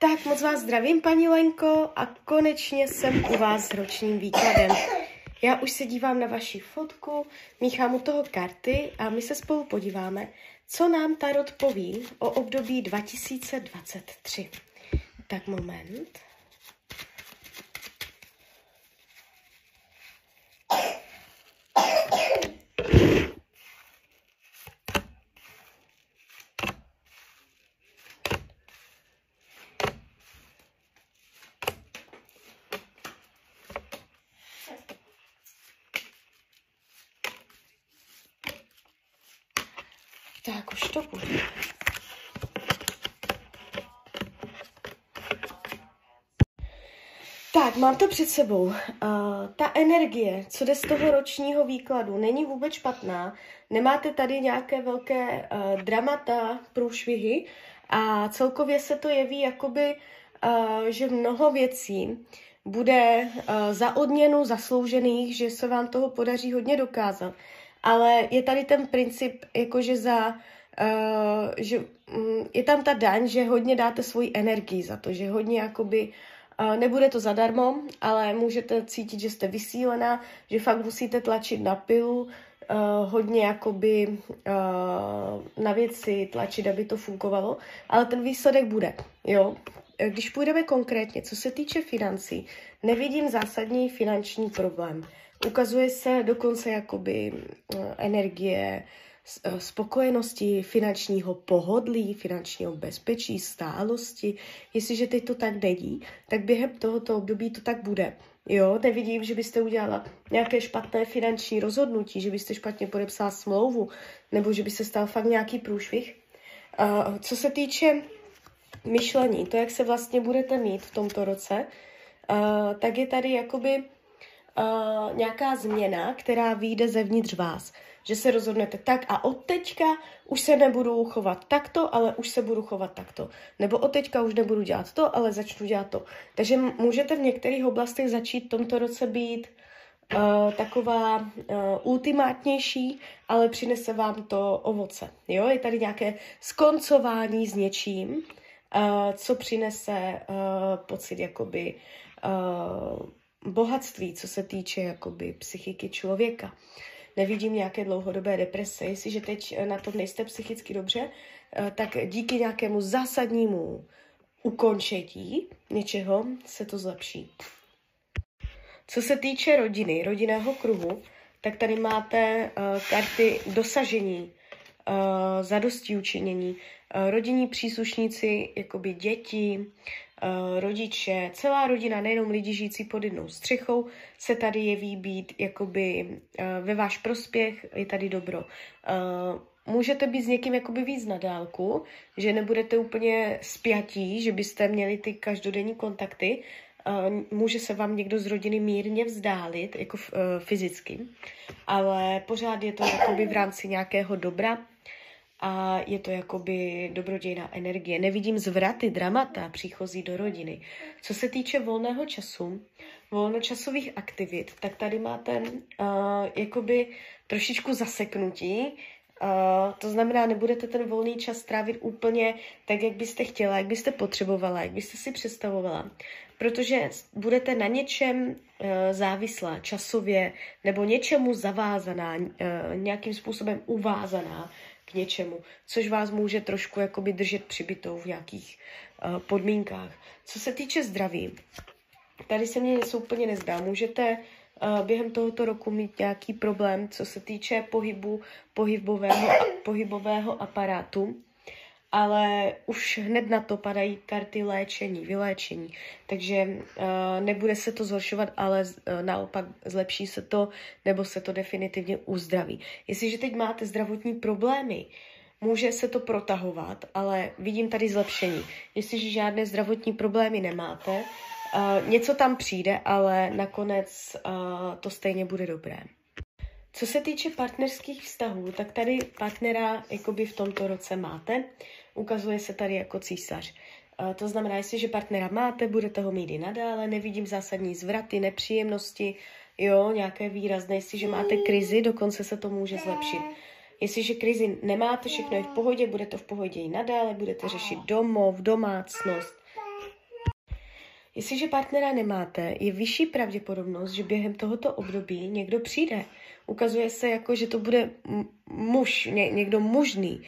Tak moc vás zdravím, paní Lenko, a konečně jsem u vás s ročním výkladem. Já už se dívám na vaši fotku, míchám u toho karty a my se spolu podíváme, co nám Tarot poví o období 2023. Tak moment. Tak už to bude. Tak, mám to před sebou. Uh, ta energie, co jde z toho ročního výkladu, není vůbec špatná. Nemáte tady nějaké velké uh, dramata, průšvihy a celkově se to jeví jakoby, uh, že mnoho věcí bude uh, za odměnu zasloužených, že se vám toho podaří hodně dokázat ale je tady ten princip, jakože za, uh, že um, je tam ta daň, že hodně dáte svoji energii za to, že hodně jakoby, uh, nebude to zadarmo, ale můžete cítit, že jste vysílená, že fakt musíte tlačit na pilu, uh, hodně jakoby uh, na věci tlačit, aby to fungovalo, ale ten výsledek bude, jo. Když půjdeme konkrétně, co se týče financí, nevidím zásadní finanční problém. Ukazuje se dokonce jakoby eh, energie eh, spokojenosti, finančního pohodlí, finančního bezpečí, stálosti. Jestliže teď to tak není, tak během tohoto období to tak bude. Jo, nevidím, že byste udělala nějaké špatné finanční rozhodnutí, že byste špatně podepsala smlouvu, nebo že by se stal fakt nějaký průšvih. Uh, co se týče myšlení, to, jak se vlastně budete mít v tomto roce, uh, tak je tady jakoby uh, nějaká změna, která vyjde zevnitř vás. Že se rozhodnete tak a od teďka už se nebudu chovat takto, ale už se budu chovat takto. Nebo od teďka už nebudu dělat to, ale začnu dělat to. Takže můžete v některých oblastech začít v tomto roce být uh, taková uh, ultimátnější, ale přinese vám to ovoce. Jo? Je tady nějaké skoncování s něčím, uh, co přinese uh, pocit jakoby uh, bohatství, co se týče jakoby psychiky člověka. Nevidím nějaké dlouhodobé deprese. Jestliže teď na tom nejste psychicky dobře, eh, tak díky nějakému zásadnímu ukončení něčeho se to zlepší. Co se týče rodiny, rodinného kruhu, tak tady máte uh, karty dosažení, uh, zadosti učinění, uh, rodinní příslušníci, jakoby děti, uh, rodiče, celá rodina, nejenom lidi žijící pod jednou střechou, se tady jeví být jakoby uh, ve váš prospěch, je tady dobro. Uh, můžete být s někým jakoby víc na dálku, že nebudete úplně spjatí, že byste měli ty každodenní kontakty, může se vám někdo z rodiny mírně vzdálit, jako fyzicky, ale pořád je to jakoby v rámci nějakého dobra, a je to jakoby dobrodějná energie. Nevidím zvraty, dramata příchozí do rodiny. Co se týče volného času, volnočasových aktivit, tak tady máte uh, jakoby trošičku zaseknutí, Uh, to znamená, nebudete ten volný čas trávit úplně tak, jak byste chtěla, jak byste potřebovala, jak byste si představovala. Protože budete na něčem uh, závislá časově nebo něčemu zavázaná, uh, nějakým způsobem uvázaná k něčemu, což vás může trošku jakoby držet přibytou v nějakých uh, podmínkách. Co se týče zdraví, tady se mně něco úplně nezdá. Můžete uh, během tohoto roku mít nějaký problém, co se týče pohybu pohybového, pohybového aparátu, ale už hned na to padají karty léčení, vyléčení. Takže uh, nebude se to zhoršovat, ale uh, naopak zlepší se to, nebo se to definitivně uzdraví. Jestliže teď máte zdravotní problémy, může se to protahovat, ale vidím tady zlepšení. Jestliže žádné zdravotní problémy nemáte, uh, něco tam přijde, ale nakonec to stejně bude dobré. Co se týče partnerských vztahů, tak tady partnera jakoby v tomto roce máte. Ukazuje se tady jako císař. To znamená, jestliže partnera máte, budete ho mít i nadále, nevidím zásadní zvraty, nepříjemnosti, jo, nějaké výrazné, jestliže máte krizi, dokonce se to může zlepšit. Jestliže krizi nemáte, všechno je v pohodě, bude to v pohodě i nadále, budete řešit domov, domácnost, Jestliže partnera nemáte, je vyšší pravděpodobnost, že během tohoto období někdo přijde. Ukazuje se jako, že to bude muž, ně, někdo mužný,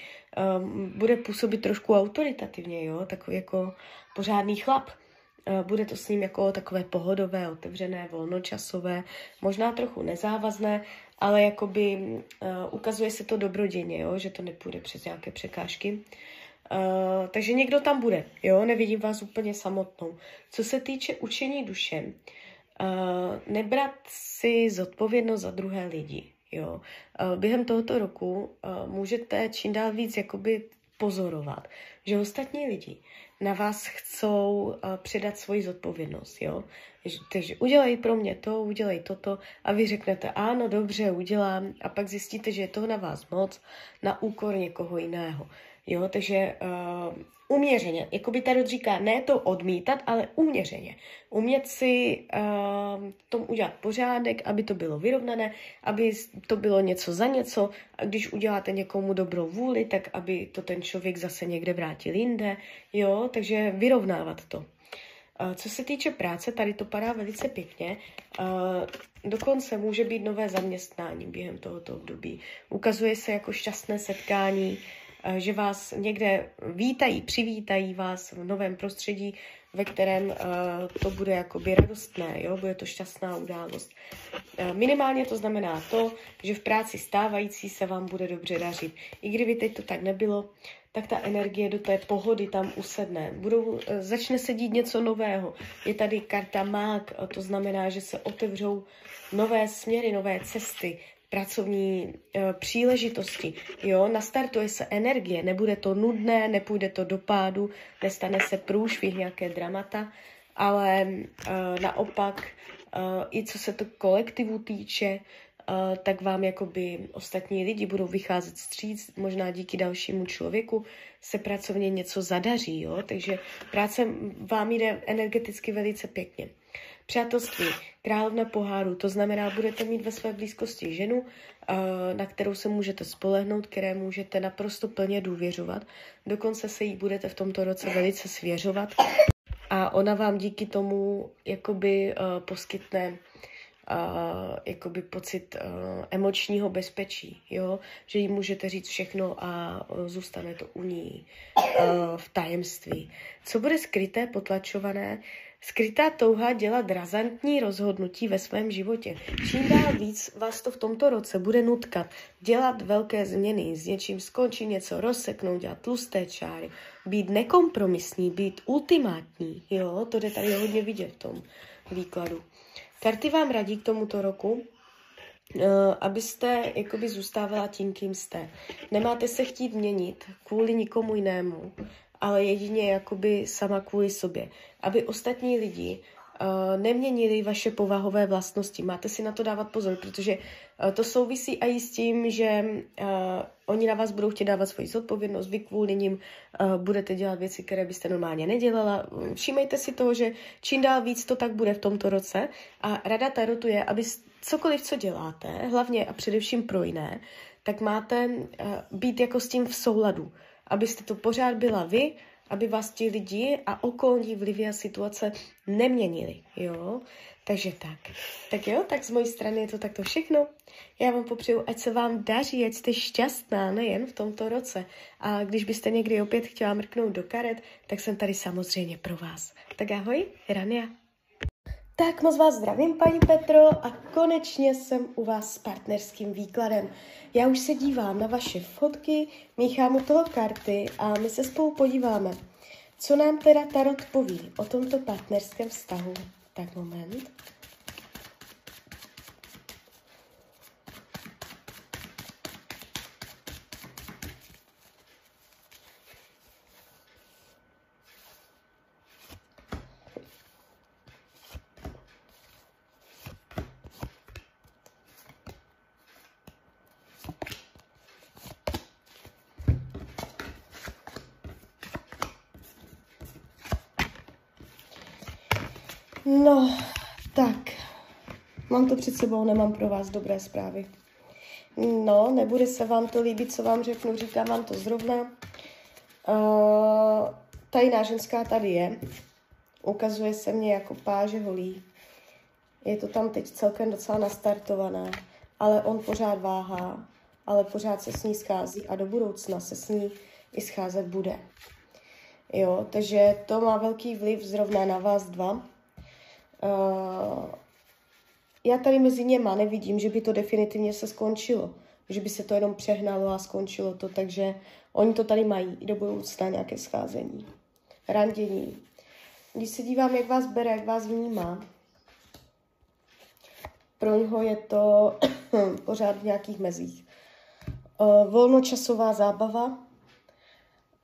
um, bude působit trošku autoritativně, jo, takový jako pořádný chlap. Uh, bude to s ním jako takové pohodové, otevřené, volnočasové, možná trochu nezávazné, ale jakoby uh, ukazuje se to dobroděně, jo, že to nepůjde přes nějaké překážky. Uh, takže někdo tam bude, jo, nevidím vás úplně samotnou. Co se týče učení duše, uh, nebrat si zodpovědnost za druhé lidi, jo. Uh, během tohoto roku uh, můžete čím dál víc jakoby pozorovat, že ostatní lidi na vás chcou uh, předat svoji zodpovědnost, jo. Takže udělej pro mě to, udělej toto a vy řeknete ano, dobře, udělám a pak zjistíte, že je toho na vás moc na úkor někoho jiného. Jo, takže uh, uměřeně. Jakoby tady říká, ne to odmítat, ale uměřeně. Umět si uh, tom udělat pořádek, aby to bylo vyrovnané, aby to bylo něco za něco. A když uděláte někomu dobrou vůli, tak aby to ten člověk zase někde vrátil jinde. Jo, takže vyrovnávat to. Uh, co se týče práce, tady to padá velice pěkně. Uh, dokonce může být nové zaměstnání během tohoto období. Ukazuje se jako šťastné setkání, že vás někde vítají, přivítají vás v novém prostředí, ve kterém uh, to bude jakoby radostné, jo? bude to šťastná událost. Uh, minimálně to znamená to, že v práci stávající se vám bude dobře dařit. I kdyby teď to tak nebylo, tak ta energie do té pohody tam usedne. Budou, začne se dít něco nového. Je tady karta mák, to znamená, že se otevřou nové směry, nové cesty, pracovní e, příležitosti. Jo, nastartuje se energie, nebude to nudné, nepůjde to do pádu, nestane se průšvih, nějaké dramata, ale e, naopak, e, i co se to kolektivu týče, Uh, tak vám jakoby ostatní lidi budou vycházet stříc, možná díky dalšímu člověku se pracovně něco zadaří, jo? takže práce vám jde energeticky velice pěkně. Přátelství, královna poháru, to znamená, budete mít ve své blízkosti ženu, eh, na kterou se můžete spolehnout, které můžete naprosto plně důvěřovat. Dokonce se jí budete v tomto roce velice svěřovat a ona vám díky tomu jakoby uh, poskytne uh, jakoby pocit emočního bezpečí, jo? že jí můžete říct všechno a zůstane to u ní v tajemství. Co bude skryté, potlačované, Skrytá touha dělat razantní rozhodnutí ve svém životě. Čím dál víc vás to v tomto roce bude nutkat dělat velké změny, s něčím skončit, něco rozseknout, dělat tlusté čáry, být nekompromisní, být ultimátní. Jo, to jde tady hodně vidět v tom výkladu. Karty vám radí k tomuto roku, Uh, abyste jakoby zůstávala tím, kým jste. Nemáte se chtít měnit kvůli nikomu jinému ale jedině jakoby sama kvůli sobě. Aby ostatní lidi uh, neměnili vaše povahové vlastnosti. Máte si na to dávat pozor, protože uh, to souvisí i s tím, že uh, oni na vás budou chtět dávat svoji zodpovědnost, vy kvůli ním uh, budete dělat věci, které byste normálně nedělala. Všímejte si toho, že čím dál víc to tak bude v tomto roce a rada Tarotu je, aby cokoliv, co děláte, hlavně a především pro jiné, tak máte uh, být jako s tím v souladu abyste to pořád byla vy, aby vás ti lidi a okolní vlivy a situace neměnili, jo? Takže tak. Tak jo, tak z mojí strany je to takto všechno. Já vám popřeju, ať se vám daří, ať jste šťastná nejen v tomto roce. A když byste někdy opět chtěla mrknout do karet, tak jsem tady samozřejmě pro vás. Tak ahoj, Rania. Tak moc vás zdravím, paní Petro, a konečně jsem u vás s partnerským výkladem. Já už se dívám na vaše fotky, míchám u toho karty a my se spolu podíváme, co nám teda Tarot poví o tomto partnerském vztahu. Tak moment. No, tak. Mám to před sebou, nemám pro vás dobré zprávy. No, nebude se vám to líbit, co vám řeknu, říkám vám to zrovna. Uh, tajná ženská tady je. Ukazuje se mně jako páže holí. Je to tam teď celkem docela nastartované, ale on pořád váhá, ale pořád se s ní schází a do budoucna se s ní i scházet bude. Jo, takže to má velký vliv zrovna na vás dva. Uh, já tady mezi něma nevidím, že by to definitivně se skončilo, že by se to jenom přehnalo a skončilo to, takže oni to tady mají i do budoucna nějaké scházení, randění. Když se dívám, jak vás bere, jak vás vnímá, pro něho je to pořád v nějakých mezích. Uh, volnočasová zábava,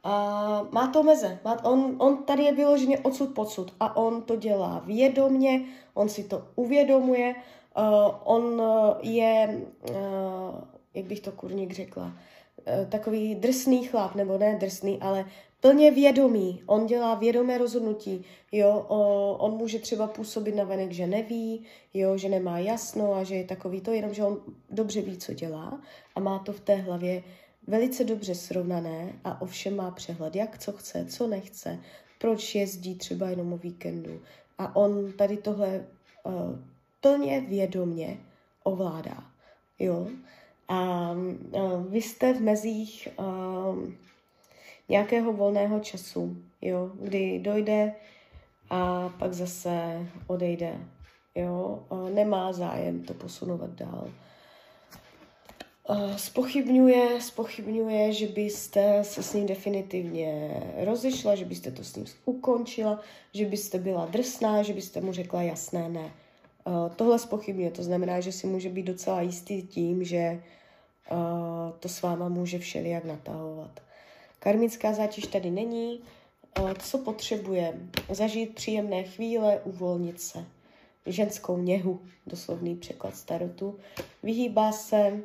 a má to meze. Má, on, on tady je vyloženě odsud pocud a on to dělá vědomně, on si to uvědomuje, uh, on je, uh, jak bych to kurník řekla, uh, takový drsný chlap, nebo ne drsný, ale plně vědomý. On dělá vědomé rozhodnutí. Jo, uh, on může třeba působit na venek, že neví, jo, že nemá jasno a že je takový to, jenom že on dobře ví, co dělá a má to v té hlavě velice dobře srovnané a ovšem má přehled, jak co chce, co nechce, proč jezdí třeba jenom o víkendu. A on tady tohle uh, plně vědomně ovládá. Jo? A uh, vy jste v mezích uh, nějakého volného času, jo? kdy dojde a pak zase odejde. Jo? Uh, nemá zájem to posunovat dál. Uh, spochybňuje, spochybňuje, že byste se s ním definitivně rozešla, že byste to s ním ukončila, že byste byla drsná, že byste mu řekla jasné ne. Uh, tohle spochybňuje, to znamená, že si může být docela jistý tím, že uh, to s váma může všelijak natahovat. Karmická zátěž tady není. Co potřebuje? Zažít příjemné chvíle, uvolnit se. Ženskou něhu, doslovný překlad starotu. Vyhýbá se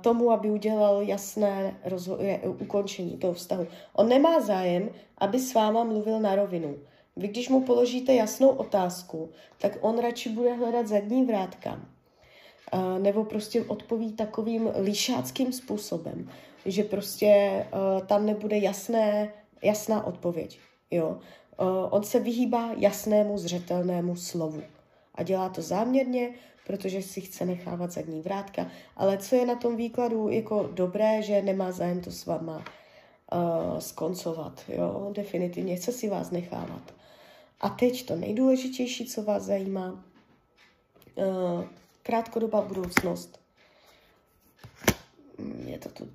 tomu, aby udělal jasné rozho- ukončení toho vztahu. On nemá zájem, aby s váma mluvil na rovinu. Vy, když mu položíte jasnou otázku, tak on radši bude hledat zadní vrátka. Nebo prostě odpoví takovým líšáckým způsobem, že prostě uh, tam nebude jasné, jasná odpověď. Jo? Uh, on se vyhýbá jasnému, zřetelnému slovu. A dělá to záměrně, protože si chce nechávat zadní vrátka. Ale co je na tom výkladu jako dobré, že nemá zájem to s váma uh, skoncovat, jo, definitivně chce si vás nechávat. A teď to nejdůležitější, co vás zajímá, uh, krátkodobá budoucnost. Mm, je to tu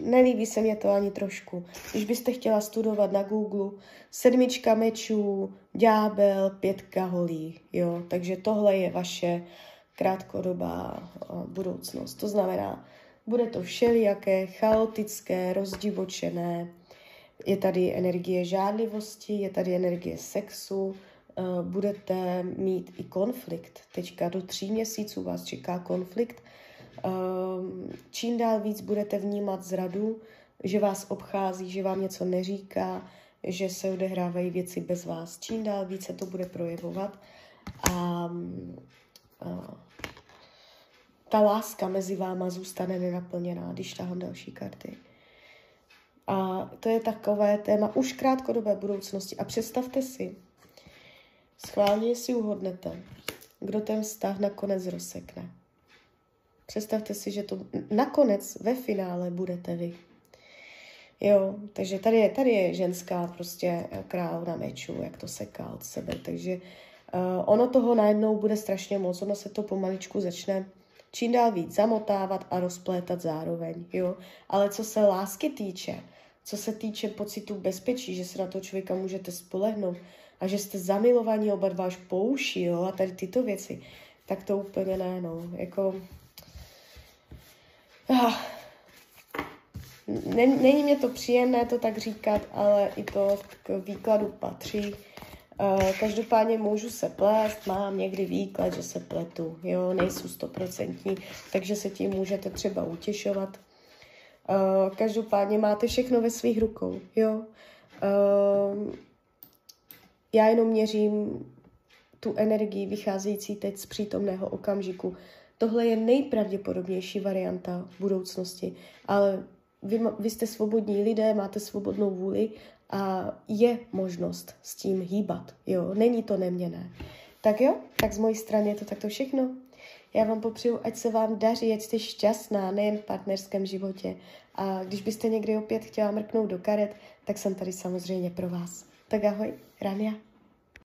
nelíbí se mě to ani trošku. Když byste chtěla studovat na Google, sedmička mečů, ďábel, pětka holí, jo, takže tohle je vaše krátkodobá budoucnost. To znamená, bude to všelijaké, chaotické, rozdivočené, je tady energie žádlivosti, je tady energie sexu, budete mít i konflikt. Teďka do tří měsíců vás čeká konflikt. Čím dál víc budete vnímat zradu, že vás obchází, že vám něco neříká, že se odehrávají věci bez vás. Čím dál víc se to bude projevovat. A ta láska mezi váma zůstane nenaplněná, když tahám další karty. A to je takové téma už krátkodobé budoucnosti. A představte si, schválně si uhodnete, kdo ten vztah nakonec rozsekne. Představte si, že to nakonec ve finále budete vy. Jo, takže tady je, tady je ženská prostě královna mečů, jak to seká od sebe, takže Uh, ono toho najednou bude strašně moc, ono se to pomaličku začne čím dál víc zamotávat a rozplétat zároveň, jo. Ale co se lásky týče, co se týče pocitu bezpečí, že se na to člověka můžete spolehnout a že jste zamilovaní oba dva až po uši, jo, a tady tyto věci, tak to úplně ne, no, jako... Ah. Není mě to příjemné to tak říkat, ale i to k výkladu patří. Uh, každopádně můžu se plést, mám někdy výklad, že se pletu, jo, nejsou stoprocentní, takže se tím můžete třeba utěšovat. Uh, každopádně máte všechno ve svých rukou, jo. Uh, já jenom měřím tu energii vycházející teď z přítomného okamžiku. Tohle je nejpravděpodobnější varianta budoucnosti, ale vy, vy jste svobodní lidé, máte svobodnou vůli a je možnost s tím hýbat, jo, není to neměné. Tak jo, tak z mojí strany je to takto všechno. Já vám popřeju, ať se vám daří, ať jste šťastná, nejen v partnerském životě. A když byste někdy opět chtěla mrknout do karet, tak jsem tady samozřejmě pro vás. Tak ahoj, Rania.